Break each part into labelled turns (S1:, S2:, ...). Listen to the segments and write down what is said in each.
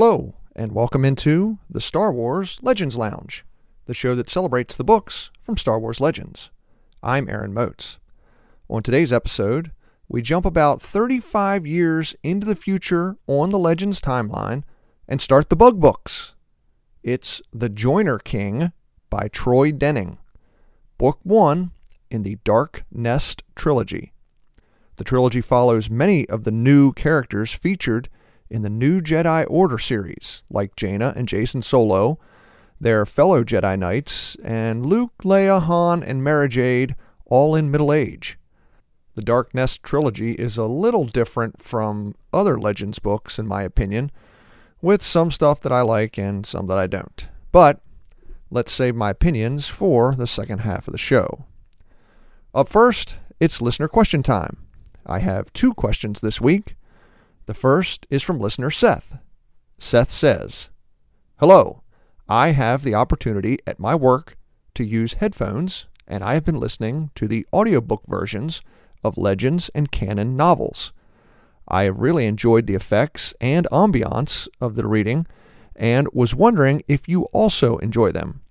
S1: Hello, and welcome into the Star Wars Legends Lounge, the show that celebrates the books from Star Wars Legends. I'm Aaron Moats. On today's episode, we jump about 35 years into the future on the Legends timeline and start the bug books. It's The Joiner King by Troy Denning, book one in the Dark Nest trilogy. The trilogy follows many of the new characters featured in the new Jedi Order series, like Jaina and Jacen Solo, their fellow Jedi Knights, and Luke, Leia, Han, and Mara Jade, all in middle age. The Dark Nest trilogy is a little different from other Legends books, in my opinion, with some stuff that I like and some that I don't. But let's save my opinions for the second half of the show. Up first, it's listener question time. I have two questions this week. The first is from listener Seth. Seth says, Hello, I have the opportunity at my work to use headphones, and I have been listening to the audiobook versions of Legends and Canon novels. I have really enjoyed the effects and ambiance of the reading and was wondering if you also enjoy them.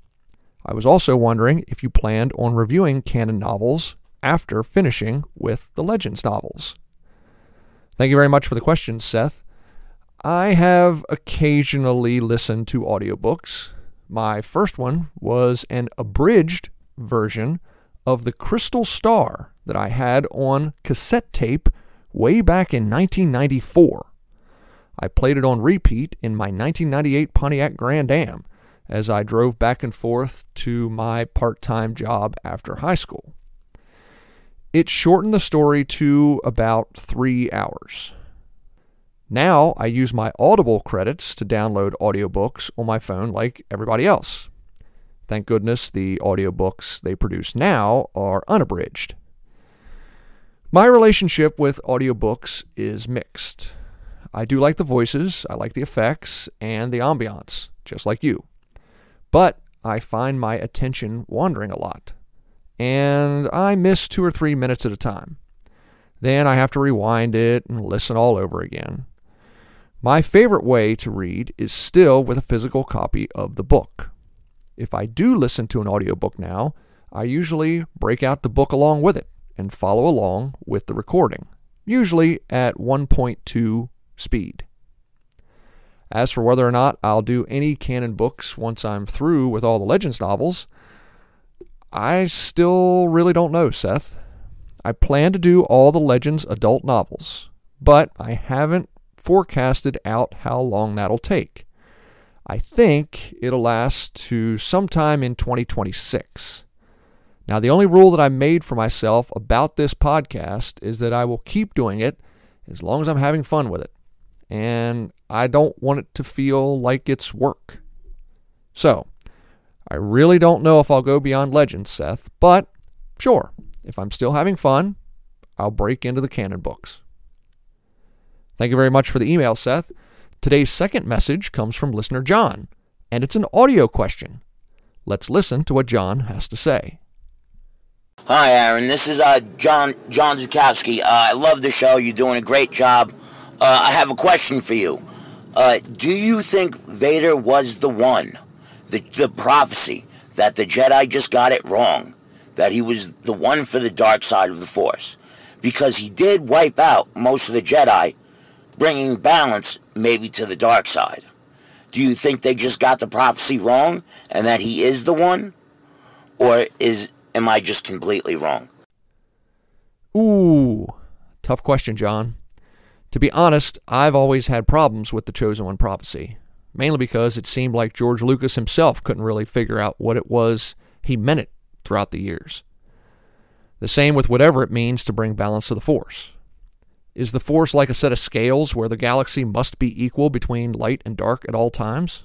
S1: I was also wondering if you planned on reviewing canon novels after finishing with the Legends novels. Thank you very much for the question, Seth. I have occasionally listened to audiobooks. My first one was an abridged version of The Crystal Star that I had on cassette tape way back in 1994. I played it on repeat in my 1998 Pontiac Grand Am as I drove back and forth to my part time job after high school. It shortened the story to about three hours. Now I use my Audible credits to download audiobooks on my phone like everybody else. Thank goodness the audiobooks they produce now are unabridged. My relationship with audiobooks is mixed. I do like the voices, I like the effects, and the ambiance, just like you. But I find my attention wandering a lot and I miss two or three minutes at a time. Then I have to rewind it and listen all over again. My favorite way to read is still with a physical copy of the book. If I do listen to an audiobook now, I usually break out the book along with it and follow along with the recording, usually at 1.2 speed. As for whether or not I'll do any canon books once I'm through with all the Legends novels, I still really don't know, Seth. I plan to do all the Legends adult novels, but I haven't forecasted out how long that'll take. I think it'll last to sometime in 2026. Now, the only rule that I made for myself about this podcast is that I will keep doing it as long as I'm having fun with it. And I don't want it to feel like it's work. So, I really don't know if I'll go beyond Legends, Seth, but sure, if I'm still having fun, I'll break into the canon books. Thank you very much for the email, Seth. Today's second message comes from listener John, and it's an audio question. Let's listen to what John has to say.
S2: Hi, Aaron. This is uh, John John Zukowski. Uh, I love the show. You're doing a great job. Uh, I have a question for you. Uh, do you think Vader was the one? The, the prophecy that the Jedi just got it wrong, that he was the one for the dark side of the Force. Because he did wipe out most of the Jedi, bringing balance maybe to the dark side. Do you think they just got the prophecy wrong and that he is the one? Or is am I just completely wrong?
S1: Ooh, tough question, John. To be honest, I've always had problems with the Chosen One prophecy, mainly because it seemed like George Lucas himself couldn't really figure out what it was he meant it throughout the years. The same with whatever it means to bring balance to the Force. Is the Force like a set of scales where the galaxy must be equal between light and dark at all times?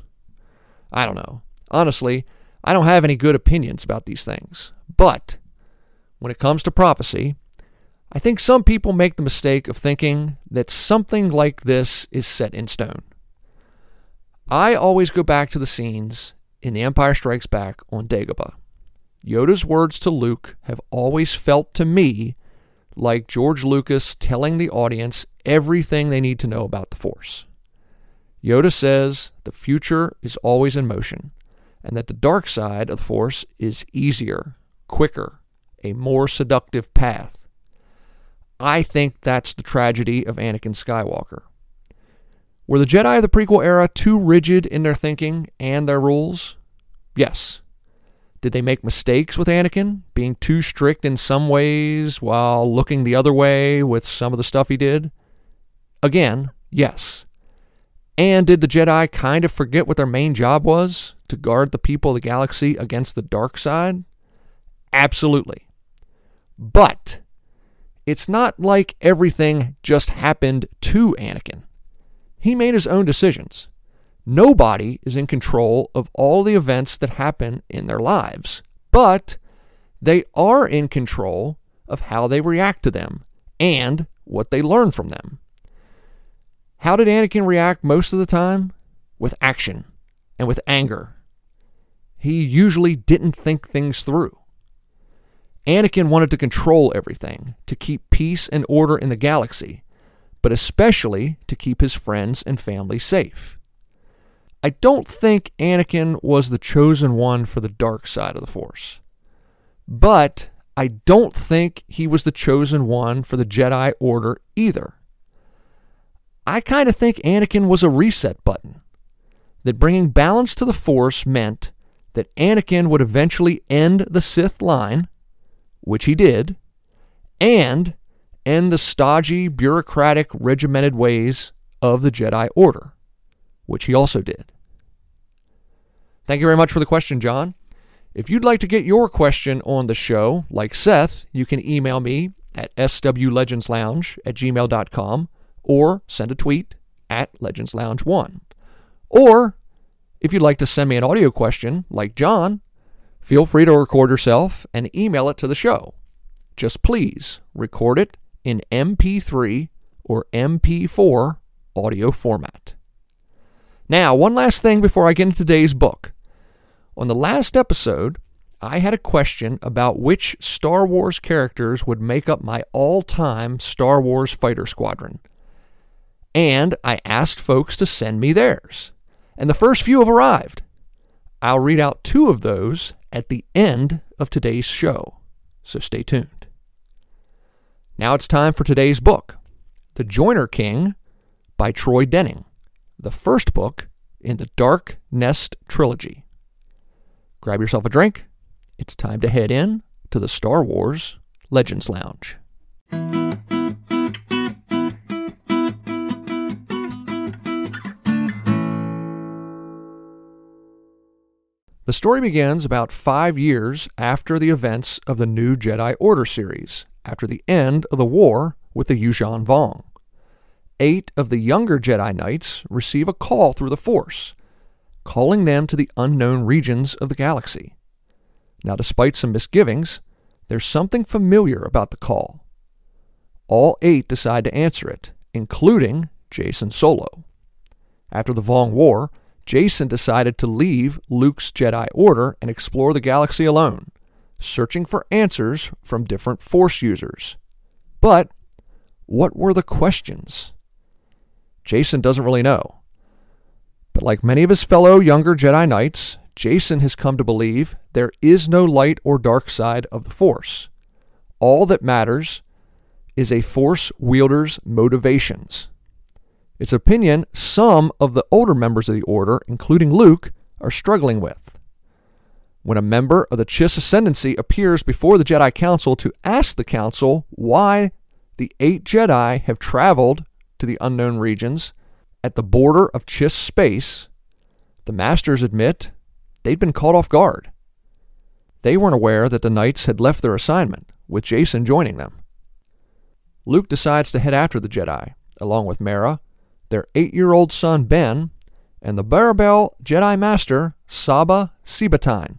S1: I don't know. Honestly, I don't have any good opinions about these things. But when it comes to prophecy, I think some people make the mistake of thinking that something like this is set in stone. I always go back to the scenes in The Empire Strikes Back on Dagobah. Yoda's words to Luke have always felt to me like George Lucas telling the audience everything they need to know about the Force. Yoda says the future is always in motion, and that the dark side of the Force is easier, quicker, a more seductive path. I think that's the tragedy of Anakin Skywalker. Were the Jedi of the prequel era too rigid in their thinking and their rules? Yes. Did they make mistakes with Anakin, being too strict in some ways while looking the other way with some of the stuff he did? Again, yes. And did the Jedi kind of forget what their main job was? To guard the people of the galaxy against the dark side? Absolutely. But it's not like everything just happened to Anakin. He made his own decisions. Nobody is in control of all the events that happen in their lives, but they are in control of how they react to them and what they learn from them. How did Anakin react most of the time? With action and with anger. He usually didn't think things through. Anakin wanted to control everything, to keep peace and order in the galaxy, but especially to keep his friends and family safe. I don't think Anakin was the chosen one for the dark side of the Force. But I don't think he was the chosen one for the Jedi Order either. I kind of think Anakin was a reset button. That bringing balance to the Force meant that Anakin would eventually end the Sith line, which he did, and end the stodgy, bureaucratic, regimented ways of the Jedi Order, which he also did. Thank you very much for the question, John. If you'd like to get your question on the show, like Seth, you can email me at swlegendslounge at gmail.com or send a tweet at legendslounge1. Or if you'd like to send me an audio question, like John, feel free to record yourself and email it to the show. Just please record it in MP3 or MP4 audio format. Now, one last thing before I get into today's book. On the last episode, I had a question about which Star Wars characters would make up my all time Star Wars fighter squadron. And I asked folks to send me theirs. And the first few have arrived. I'll read out two of those at the end of today's show, so stay tuned. Now it's time for today's book The Joiner King by Troy Denning, the first book in the Dark Nest trilogy. Grab yourself a drink. It's time to head in to the Star Wars Legends Lounge. The story begins about five years after the events of the New Jedi Order series, after the end of the war with the Yuuzhan Vong. Eight of the younger Jedi Knights receive a call through the Force, calling them to the unknown regions of the galaxy. Now, despite some misgivings, there's something familiar about the call. All eight decide to answer it, including Jacen Solo. After the Vong War, Jacen decided to leave Luke's Jedi Order and explore the galaxy alone, searching for answers from different Force users. But what were the questions? Jacen doesn't really know. But like many of his fellow younger Jedi Knights, Jacen has come to believe there is no light or dark side of the Force. All that matters is a Force wielder's motivations. Its opinion some of the older members of the Order, including Luke, are struggling with. When a member of the Chiss Ascendancy appears before the Jedi Council to ask the Council why the eight Jedi have traveled to the unknown regions at the border of Chiss space, the Masters admit they'd been caught off guard. They weren't aware that the Knights had left their assignment, with Jacen joining them. Luke decides to head after the Jedi, along with Mara, their eight year old son Ben, and the Barabel Jedi Master Saba Sebatine.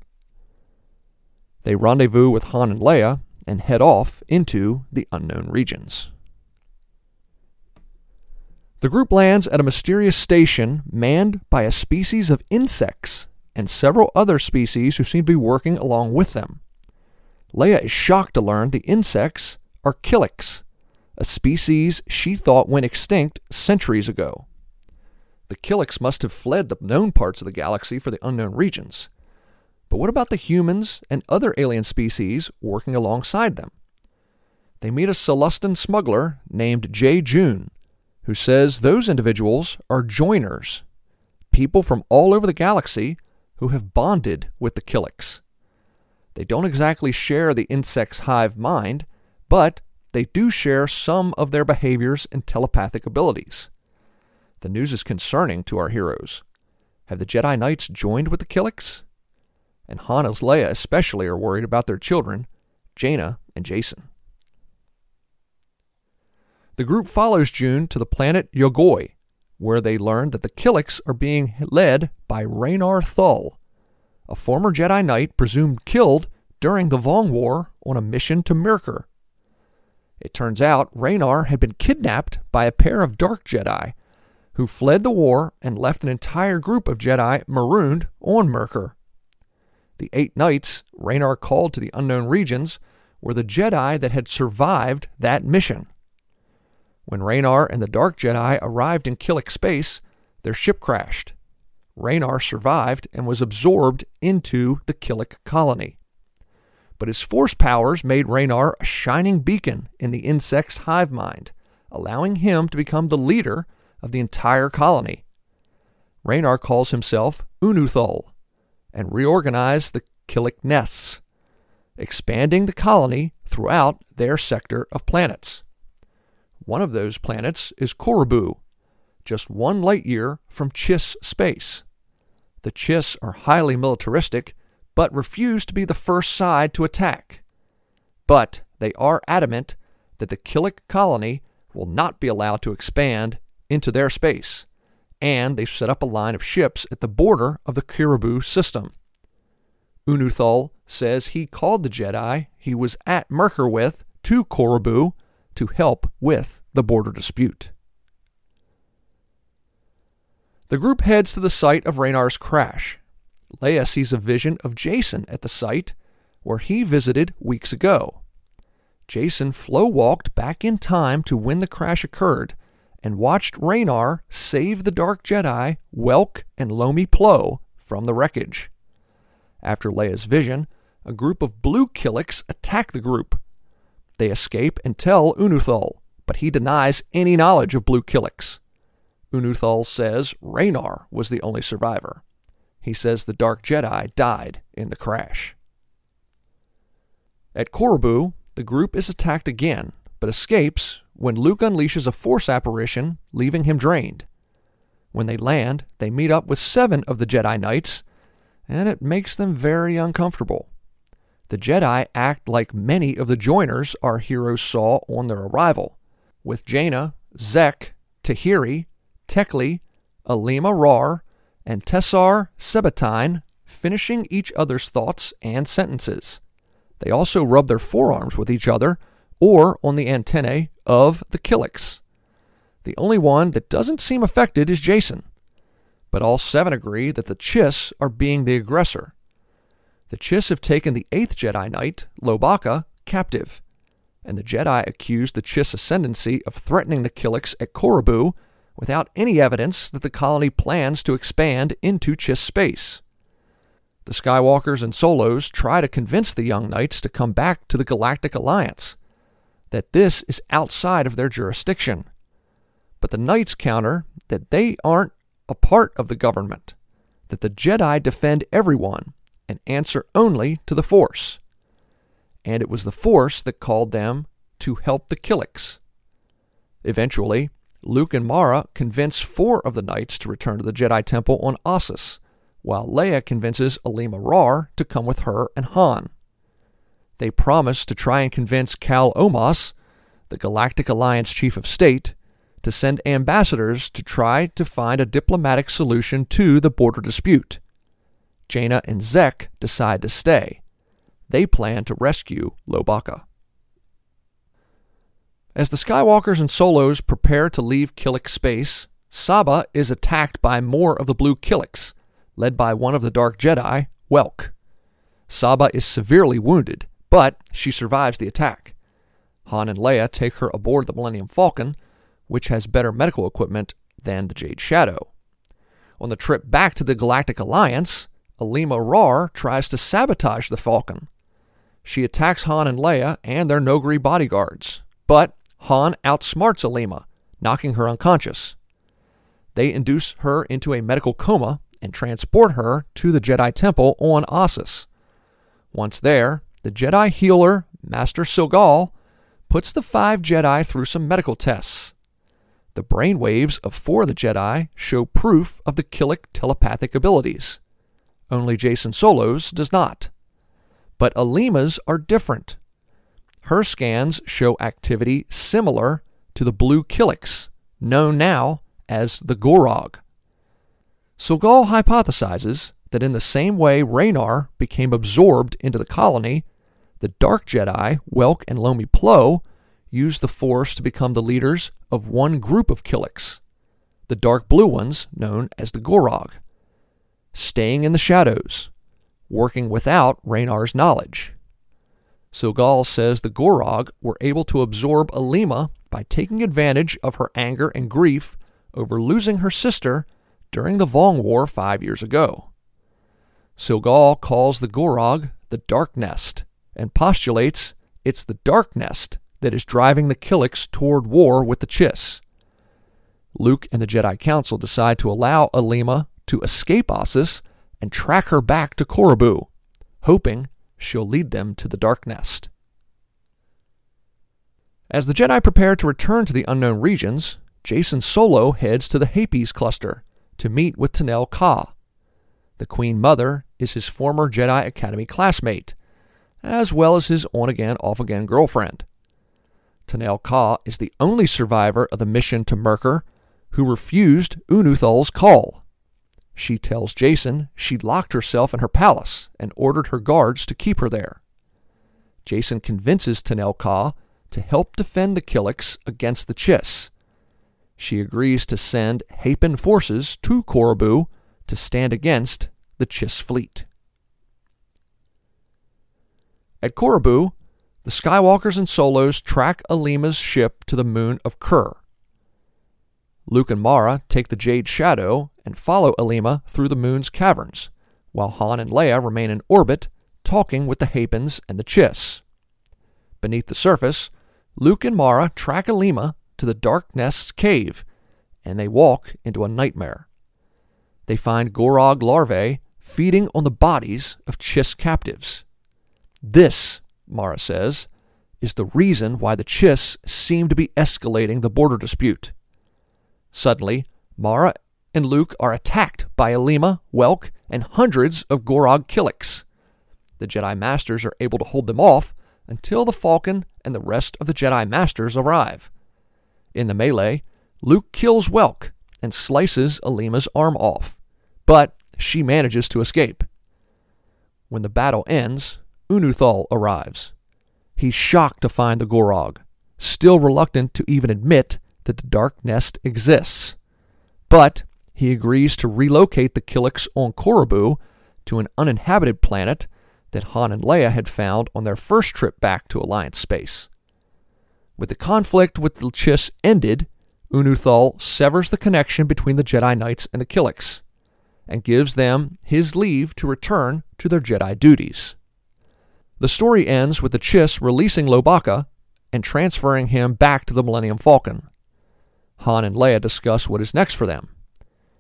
S1: They rendezvous with Han and Leia and head off into the unknown regions. The group lands at a mysterious station manned by a species of insects and several other species who seem to be working along with them. Leia is shocked to learn the insects are killiks, a species she thought went extinct centuries ago. The killiks must have fled the known parts of the galaxy for the unknown regions. But what about the humans and other alien species working alongside them? They meet a Sullustan smuggler named Jae Juun, who says those individuals are joiners, people from all over the galaxy who have bonded with the killiks. They don't exactly share the insect's hive mind, but they do share some of their behaviors and telepathic abilities. The news is concerning to our heroes. Have the Jedi Knights joined with the killiks? And Han and Leia especially are worried about their children, Jaina and Jacen. The group follows June to the planet Yoggoy, where they learn that the Killiks are being led by Raynar Thull, a former Jedi Knight presumed killed during the Vong War on a mission to Myrkr. It turns out Raynar had been kidnapped by a pair of Dark Jedi who fled the war and left an entire group of Jedi marooned on Myrkr. The eight knights Raynar called to the unknown regions were the Jedi that had survived that mission. When Raynar and the Dark Jedi arrived in Killik space, their ship crashed. Raynar survived and was absorbed into the Killik colony. But his force powers made Raynar a shining beacon in the insect's hive mind, allowing him to become the leader of the entire colony. Raynar calls himself Unuthul, and reorganize the Killik nests, expanding the colony throughout their sector of planets. One of those planets is Qoribu, just one light year from Chiss space. The Chiss are highly militaristic, but refuse to be the first side to attack. But they are adamant that the Killik colony will not be allowed to expand into their space and they've set up a line of ships at the border of the Qoribu system. Unuthul says he called the Jedi he was at Myrkr with to Qoribu to help with the border dispute. The group heads to the site of Raynar's crash. Leia sees a vision of Jacen at the site where he visited weeks ago. Jacen flow walked back in time to when the crash occurred and watched Raynar save the Dark Jedi, Welk and Lomi Plo, from the wreckage. After Leia's vision, a group of blue Killiks attack the group. They escape and tell Unuthul, but he denies any knowledge of blue Killiks. Unuthul says Raynar was the only survivor. He says the Dark Jedi died in the crash. At Qoribu, the group is attacked again, but escapes when Luke unleashes a force apparition, leaving him drained. When they land, they meet up with seven of the Jedi Knights, and it makes them very uncomfortable. The Jedi act like many of the joiners our heroes saw on their arrival, with Jaina, Zekk, Tahiri, Tekli, Alema Rar, and Tessar Sebatine finishing each other's thoughts and sentences. They also rub their forearms with each other or on the antennae of the Killiks. The only one that doesn't seem affected is Jacen, but all seven agree that the Chiss are being the aggressor. The Chiss have taken the eighth Jedi Knight, Lowbacca, captive, and the Jedi accuse the Chiss ascendancy of threatening the Killiks at Qoribu without any evidence that the colony plans to expand into Chiss space. The Skywalkers and Solos try to convince the young knights to come back to the Galactic Alliance, that this is outside of their jurisdiction. But the Knights counter that they aren't a part of the government, that the Jedi defend everyone, and answer only to the Force. And it was the Force that called them to help the Killiks. Eventually, Luke and Mara convince four of the knights to return to the Jedi Temple on Ossus, while Leia convinces Alema Rar to come with her and Han. They promise to try and convince Cal Omas, the Galactic Alliance Chief of State, to send ambassadors to try to find a diplomatic solution to the border dispute. Jaina and Zekk decide to stay. They plan to rescue Lowbacca. As the Skywalkers and Solos prepare to leave Killik space, Saba is attacked by more of the Blue Killiks, led by one of the Dark Jedi, Welk. Saba is severely wounded, but she survives the attack. Han and Leia take her aboard the Millennium Falcon, which has better medical equipment than the Jade Shadow. On the trip back to the Galactic Alliance, Alema Rar tries to sabotage the Falcon. She attacks Han and Leia and their Noghri bodyguards, but Han outsmarts Alema, knocking her unconscious. They induce her into a medical coma and transport her to the Jedi Temple on Ossus. Once there, the Jedi healer, Master Cilghal, puts the five Jedi through some medical tests. The brainwaves of four of the Jedi show proof of the Killik telepathic abilities. Only Jacen Solos does not. But Alema's are different. Her scans show activity similar to the blue Killiks, known now as the Gorog. Cilghal hypothesizes that in the same way Raynar became absorbed into the colony, the Dark Jedi, Welk and Lomi Plo, used the Force to become the leaders of one group of Killiks, the dark blue ones known as the Gorog, staying in the shadows, working without Raynar's knowledge. Cilghal says the Gorog were able to absorb Alema by taking advantage of her anger and grief over losing her sister during the Vong War five years ago. Cilghal calls the Gorog the Dark Nest and postulates it's the Dark Nest that is driving the Killiks toward war with the Chiss. Luke and the Jedi Council decide to allow Alema to escape Ossus and track her back to Qoribu, hoping she'll lead them to the Dark Nest. As the Jedi prepare to return to the unknown regions, Jacen Solo heads to the Hapes cluster to meet with Tenel Ka. The Queen Mother is his former Jedi Academy classmate, as well as his on again, off again girlfriend. Tenel Ka is the only survivor of the mission to Myrkr who refused Unuthul's call. She tells Jacen she locked herself in her palace and ordered her guards to keep her there. Jacen convinces Tenel Ka to help defend the Killiks against the Chiss. She agrees to send Hapan forces to Qoribu to stand against the Chiss fleet. At Qoribu, the Skywalkers and Solos track Alema's ship to the moon of Kur. Luke and Mara take the Jade Shadow and follow Alema through the moon's caverns, while Han and Leia remain in orbit, talking with the Hapans and the Chiss. Beneath the surface, Luke and Mara track Alema to the Dark Nest's cave, and they walk into a nightmare. They find Gorog larvae feeding on the bodies of Chiss captives. This, Mara says, is the reason why the Chiss seem to be escalating the border dispute. Suddenly, Mara and Luke are attacked by Alema, Welk, and hundreds of Gorog Killiks. The Jedi Masters are able to hold them off until the Falcon and the rest of the Jedi Masters arrive. In the melee, Luke kills Welk and slices Alema's arm off, but she manages to escape. When the battle ends, Unuthul arrives. He's shocked to find the Gorog, still reluctant to even admit that the Dark Nest exists. But he agrees to relocate the Killiks on Qoribu to an uninhabited planet that Han and Leia had found on their first trip back to Alliance space. With the conflict with the Chiss ended, Unuthul severs the connection between the Jedi Knights and the Killiks, and gives them his leave to return to their Jedi duties. The story ends with the Chiss releasing Lowbacca and transferring him back to the Millennium Falcon. Han and Leia discuss what is next for them.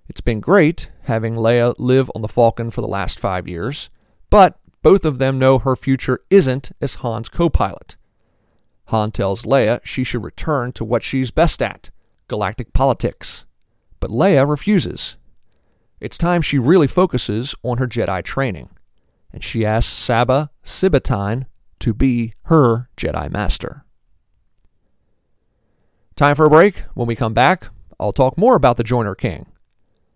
S1: It's been great having Leia live on the Falcon for the last five years, But both of them know her future isn't as Han's co pilot. Han tells Leia she should return to what she's best at galactic politics. But Leia refuses. It's time she really focuses on her Jedi training, and she asks Saba Sebatine to be her Jedi Master. Time for a break. When we come back, I'll talk more about the Joiner King.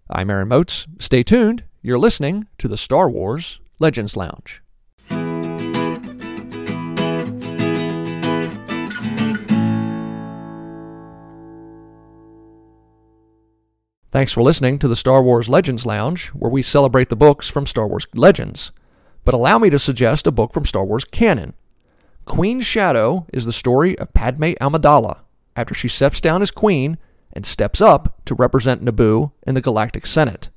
S1: I'm Aaron Moats. Stay tuned. You're listening to the Star Wars Legends Lounge. Thanks for listening to the Star Wars Legends Lounge, where we celebrate the books from Star Wars Legends. But allow me to suggest a book from Star Wars canon. Queen Shadow is the story of Padme Amidala after she steps down as queen and steps up to represent Naboo in the Galactic Senate.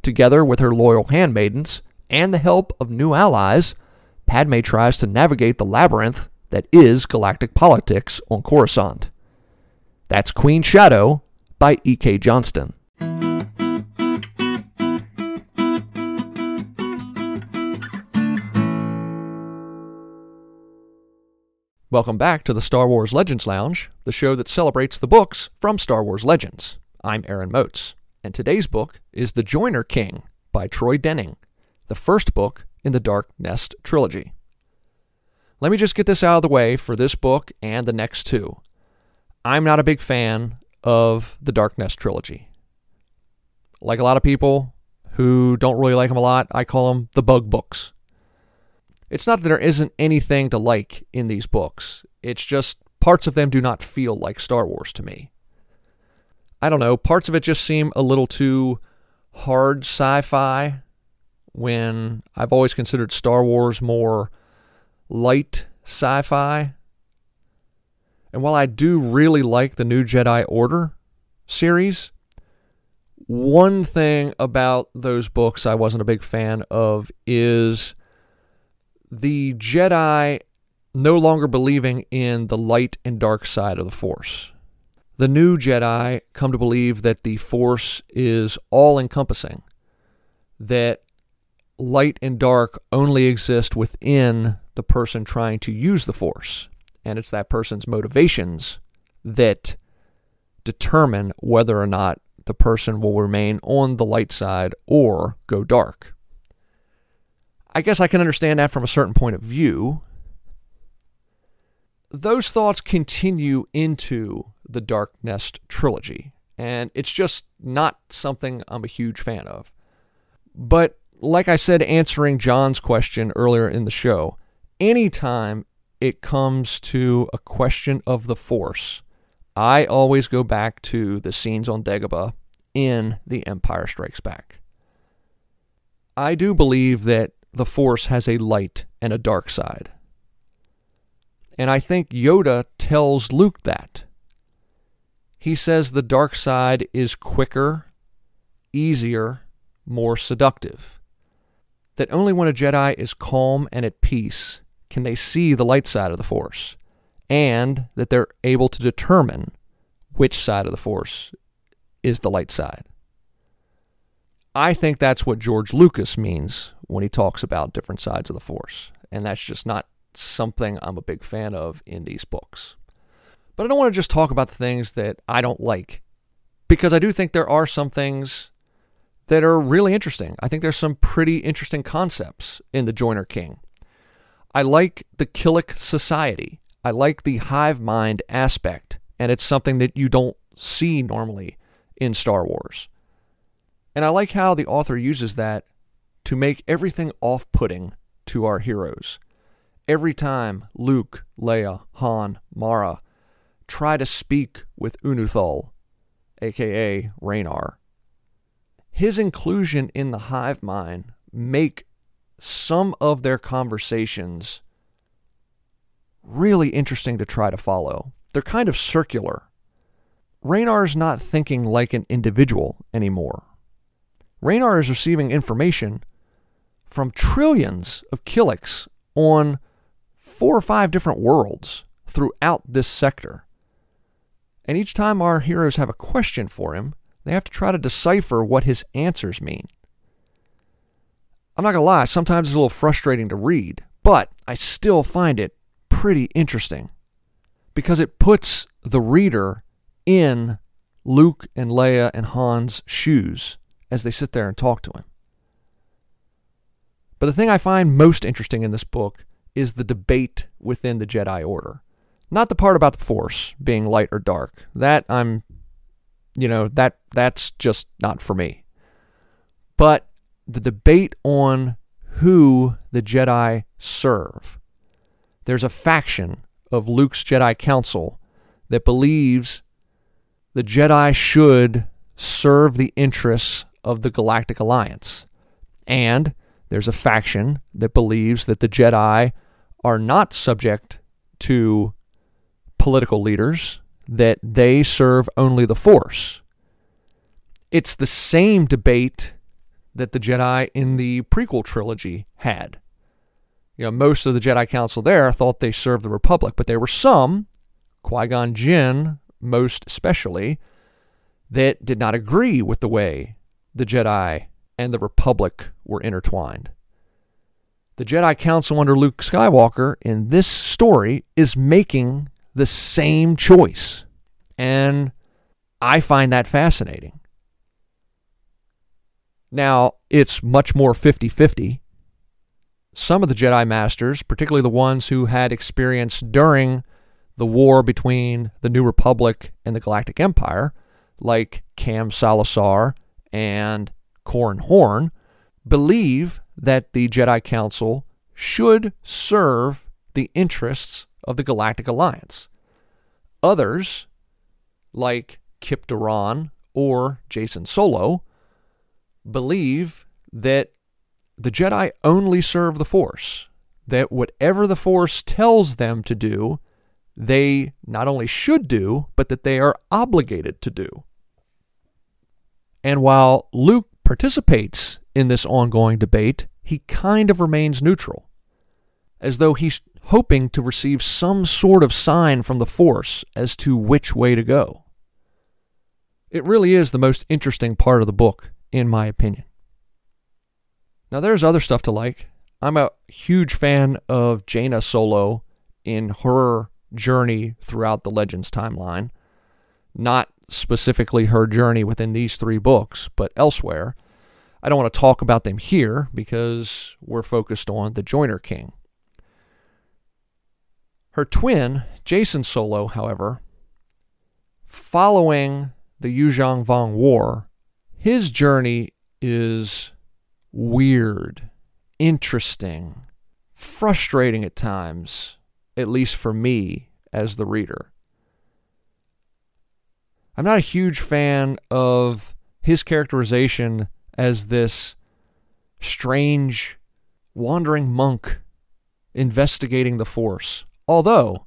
S1: Together with her loyal handmaidens and the help of new allies, Padme tries to navigate the labyrinth that is galactic politics on Coruscant. That's Queen Shadow by E.K. Johnston. Welcome back to the Star Wars Legends Lounge, the show that celebrates the books from Star Wars Legends. I'm Aaron Moats, and today's book is The Joiner King by Troy Denning, the first book in the Dark Nest trilogy. Let me just get this out of the way for this book and the next two. I'm not a big fan of the Dark Nest trilogy. Like a lot of people who don't really like them a lot, I call them the bug books. It's not that there isn't anything to like in these books, it's just parts of them do not feel like Star Wars to me. I don't know, parts of it just seem a little too hard sci fi when I've always considered Star Wars more light sci fi. And while I do really like the New Jedi Order series, one thing about those books I wasn't a big fan of is the Jedi no longer believing in the light and dark side of the Force. The new Jedi come to believe that the Force is all encompassing, that light and dark only exist within the person trying to use the Force, and it's that person's motivations that determine whether or not the person will remain on the light side or go dark. I guess I can understand that from a certain point of view. Those thoughts continue into the Dark Nest trilogy, and it's just not something I'm a huge fan of. But like I said, answering John's question earlier in the show, anytime it comes to a question of the Force, I always go back to the scenes on Dagobah in The Empire Strikes Back. I do believe that the Force has a light and a dark side. And I think Yoda tells Luke that. He says the dark side is quicker, easier, more seductive. That only when a Jedi is calm and at peace can they see the light side of the Force, and that they're able to determine which side of the Force is the light side. I think that's what George Lucas means when he talks about different sides of the Force. And that's just not something I'm a big fan of in these books. But I don't want to just talk about the things that I don't like, because I do think there are some things that are really interesting. I think there's some pretty interesting concepts in The Joiner King. I like the Killik society. I like the hive mind aspect, and it's something that you don't see normally in Star Wars. And I like how the author uses that to make everything off putting to our heroes. Every time Luke, Leia, Han, Mara try to speak with Unuthul, aka Raynar, his inclusion in the hive mind make some of their conversations really interesting to try to follow. They're kind of circular. Raynar's not thinking like an individual anymore. Raynar is receiving information from trillions of Killiks on four or five different worlds throughout this sector. And each time our heroes have a question for him, they have to try to decipher what his answers mean. I'm not going to lie, sometimes it's a little frustrating to read, but I still find it pretty interesting because it puts the reader in Luke and Leia and Han's shoes as they sit there and talk to him. But the thing I find most interesting in this book is the debate within the Jedi Order. Not the part about the Force being light or dark. That I'm you know, that that's just not for me. But the debate on who the Jedi serve. There's a faction of Luke's Jedi Council that believes the Jedi should serve the interests of the Galactic Alliance. And there's a faction that believes that the Jedi are not subject to political leaders, that they serve only the Force. It's the same debate that the Jedi in the prequel trilogy had. You know, most of the Jedi Council there thought they served the Republic, but there were some, Qui Gon Jinn most especially, that did not agree with the way the Jedi and the Republic were intertwined. The Jedi Council under Luke Skywalker in this story is making the same choice. And I find that fascinating. Now, it's much more 50 50. Some of the Jedi Masters, particularly the ones who had experience during the war between the New Republic and the Galactic Empire, like Kam Solusar and Corran Horn, believe that the Jedi Council should serve the interests of the Galactic Alliance. Others, like Kyp Durron or Jacen Solo, believe that the Jedi only serve the Force, that whatever the Force tells them to do, they not only should do, but that they are obligated to do. And while Luke participates in this ongoing debate, he kind of remains neutral, as though he's hoping to receive some sort of sign from the Force as to which way to go. It really is the most interesting part of the book, in my opinion. Now, there's other stuff to like. I'm a huge fan of Jaina Solo in her journey throughout the Legends timeline. Not specifically her journey within these three books, but elsewhere. I don't want to talk about them here because we're focused on the Joiner King. Her twin, Jacen Solo, however, following the Yuuzhan Vong War, his journey is weird, interesting, frustrating at times, at least for me as the reader. I'm not a huge fan of his characterization as this strange, wandering monk investigating the Force. Although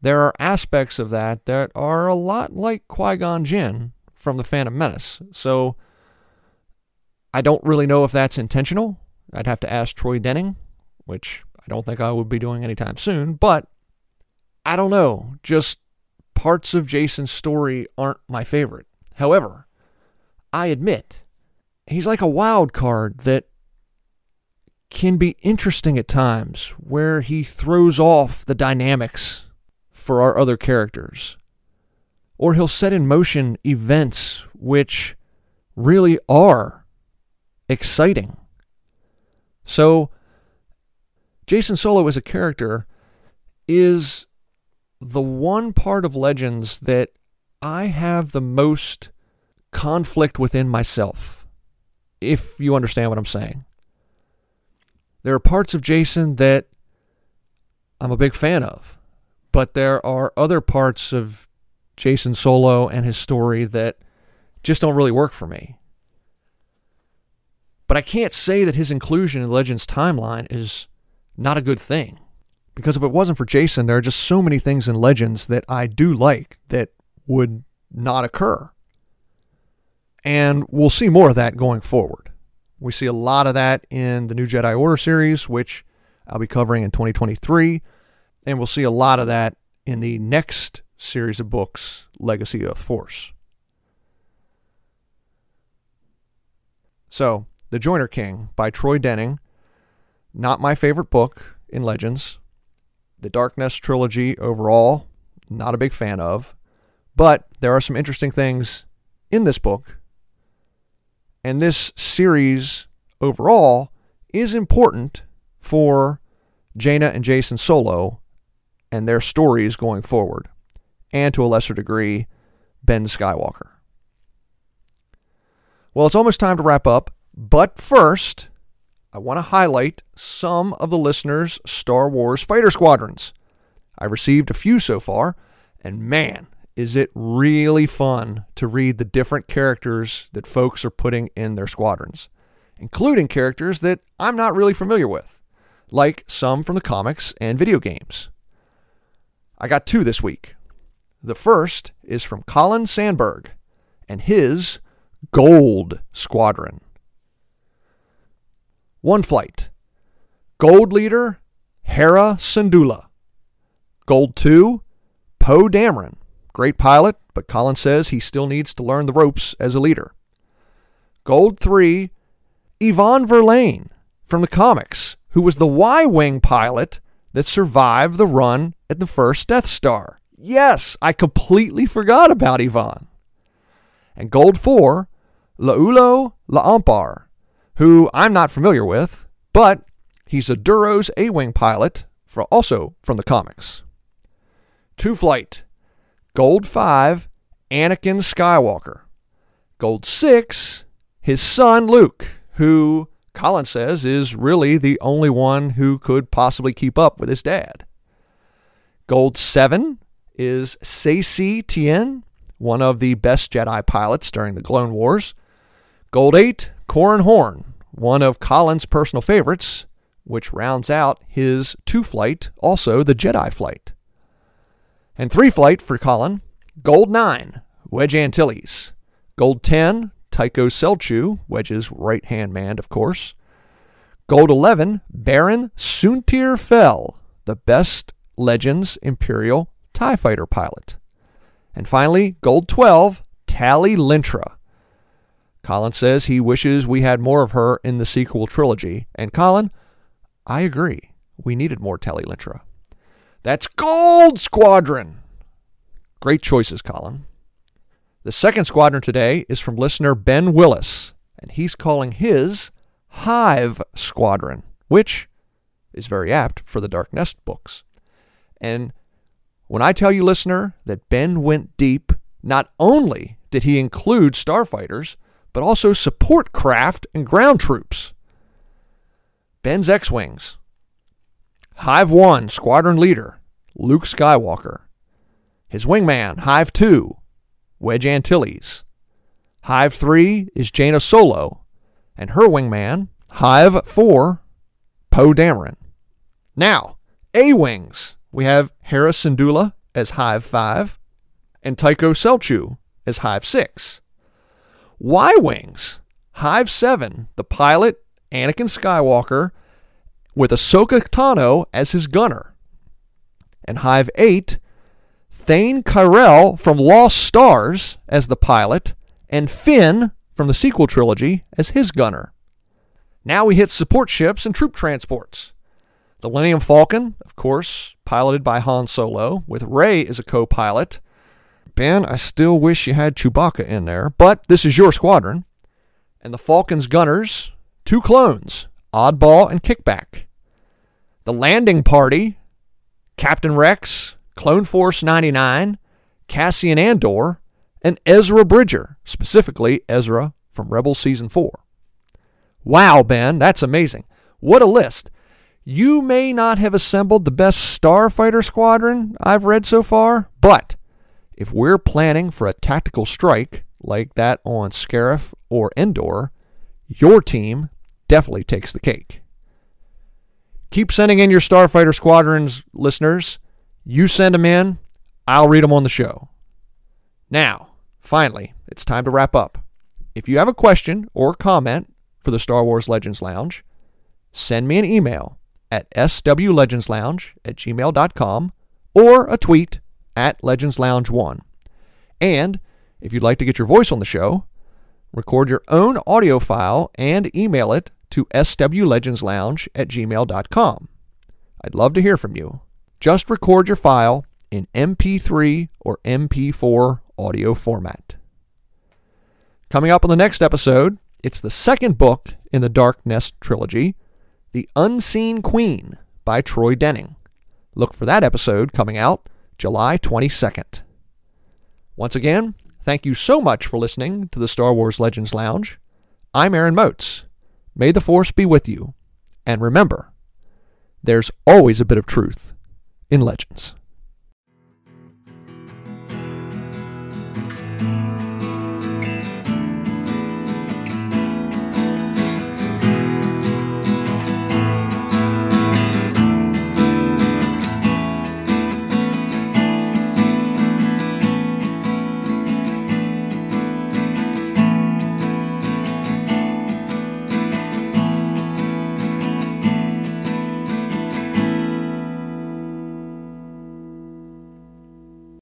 S1: there are aspects of that that are a lot like Qui Gon Jinn from The Phantom Menace. So I don't really know if that's intentional. I'd have to ask Troy Denning, which I don't think I would be doing anytime soon, but I don't know. Just parts of Jacen's story aren't my favorite. However, I admit, he's like a wild card that can be interesting at times, where he throws off the dynamics for our other characters. Or he'll set in motion events which really are exciting. So, Jacen Solo as a character is the one part of Legends that I have the most conflict within myself, if you understand what I'm saying. There are parts of Jacen that I'm a big fan of, but there are other parts of Jacen Solo and his story that just don't really work for me. But I can't say that his inclusion in Legends timeline is not a good thing. Because if it wasn't for Jacen, there are just so many things in Legends that I do like that would not occur. And we'll see more of that going forward. We see a lot of that in the New Jedi Order series, which I'll be covering in 2023. And we'll see a lot of that in the next series of books, Legacy of Force. So, The Joiner King by Troy Denning not my favorite book in Legends. The Dark Nest trilogy overall, not a big fan of. But there are some interesting things in this book. And this series overall is important for Jaina and Jacen Solo and their stories going forward, and to a lesser degree, Ben Skywalker. Well, it's almost time to wrap up, but first, I want to highlight some of the listeners' Star Wars fighter squadrons. I've received a few so far, and man, is it really fun to read the different characters that folks are putting in their squadrons, including characters that I'm not really familiar with, like some from the comics and video games. I got two this week. The first is from Colin Sandberg and his Gold Squadron. One flight. Gold leader, Hera Syndulla. Gold 2, Poe Dameron. Great pilot, but Colin says he still needs to learn the ropes as a leader. Gold 3, Evaan Verlaine from the comics, who was the Y Wing pilot that survived the run at the first Death Star. Yes, I completely forgot about Evaan. And Gold 4, Laulo Laampar, who I'm not familiar with, but he's a Duros A Wing pilot, for also from the comics. Two Flight, Gold 5, Anakin Skywalker. Gold 6, his son Luke, who Colin says is really the only one who could possibly keep up with his dad. Gold 7 is Saesee Tiin, one of the best Jedi pilots during the Clone Wars. Gold 8, Corran Horn, one of Colin's personal favorites, which rounds out his two flight, also the Jedi flight. And three flight for Colin, Gold 9, Wedge Antilles. Gold 10, Tycho Celchu, Wedge's right hand man, of course. Gold 11, Baron Soontir Fel, the best Legends Imperial TIE fighter pilot. And finally, Gold 12, Tallie Lintra. Colin says he wishes we had more of her in the sequel trilogy. And Colin, I agree. We needed more Tallie Lintra. That's Gold Squadron. Great choices, Colin. The second squadron today is from listener Ben Willis, and he's calling his Hive Squadron, which is very apt for the Dark Nest books. And when I tell you, listener, that Ben went deep, not only did he include starfighters, but also support craft and ground troops. Ben's X Wings, Hive 1 Squadron Leader, Luke Skywalker. His wingman, Hive 2, Wedge Antilles. Hive 3 is Jaina Solo, and her wingman, Hive 4, Poe Dameron. Now, A Wings, we have Hera Syndulla as Hive 5, and Tycho Celchu as Hive 6. Y Wings, Hive 7, the pilot, Anakin Skywalker, with Ahsoka Tano as his gunner. And Hive 8, Thane Kyrell from Lost Stars as the pilot, and Finn from the sequel trilogy as his gunner. Now we hit support ships and troop transports. The Millennium Falcon, of course, piloted by Han Solo, with Rey as a co pilot. Ben, I still wish you had Chewbacca in there, but this is your squadron. And the Falcon's gunners, two clones, Oddball and Kickback. The landing party, Captain Rex, Clone Force 99, Cassian Andor, and Ezra Bridger, specifically Ezra from Rebel Season 4. Wow, Ben, that's amazing. What a list. You may not have assembled the best starfighter squadron I've read so far, but if we're planning for a tactical strike like that on Scarif or Endor, your team definitely takes the cake. Keep sending in your Starfighter Squadrons, listeners. You send them in, I'll read them on the show. Now, finally, it's time to wrap up. If you have a question or comment for the Star Wars Legends Lounge, send me an email at swlegendslounge at gmail.com or a tweet at Legends Lounge 1. And if you'd like to get your voice on the show, record your own audio file and email it to swlegendslounge at gmail.com. I'd love to hear from you. Just record your file in MP3 or MP4 audio format. Coming up on the next episode, it's the second book in the Dark Nest trilogy, The Unseen Queen by Troy Denning. Look for that episode coming out July 22nd. Once again, thank you so much for listening to the Star Wars Legends Lounge. I'm Aaron Moats. May the Force be with you. And remember, there's always a bit of truth in legends.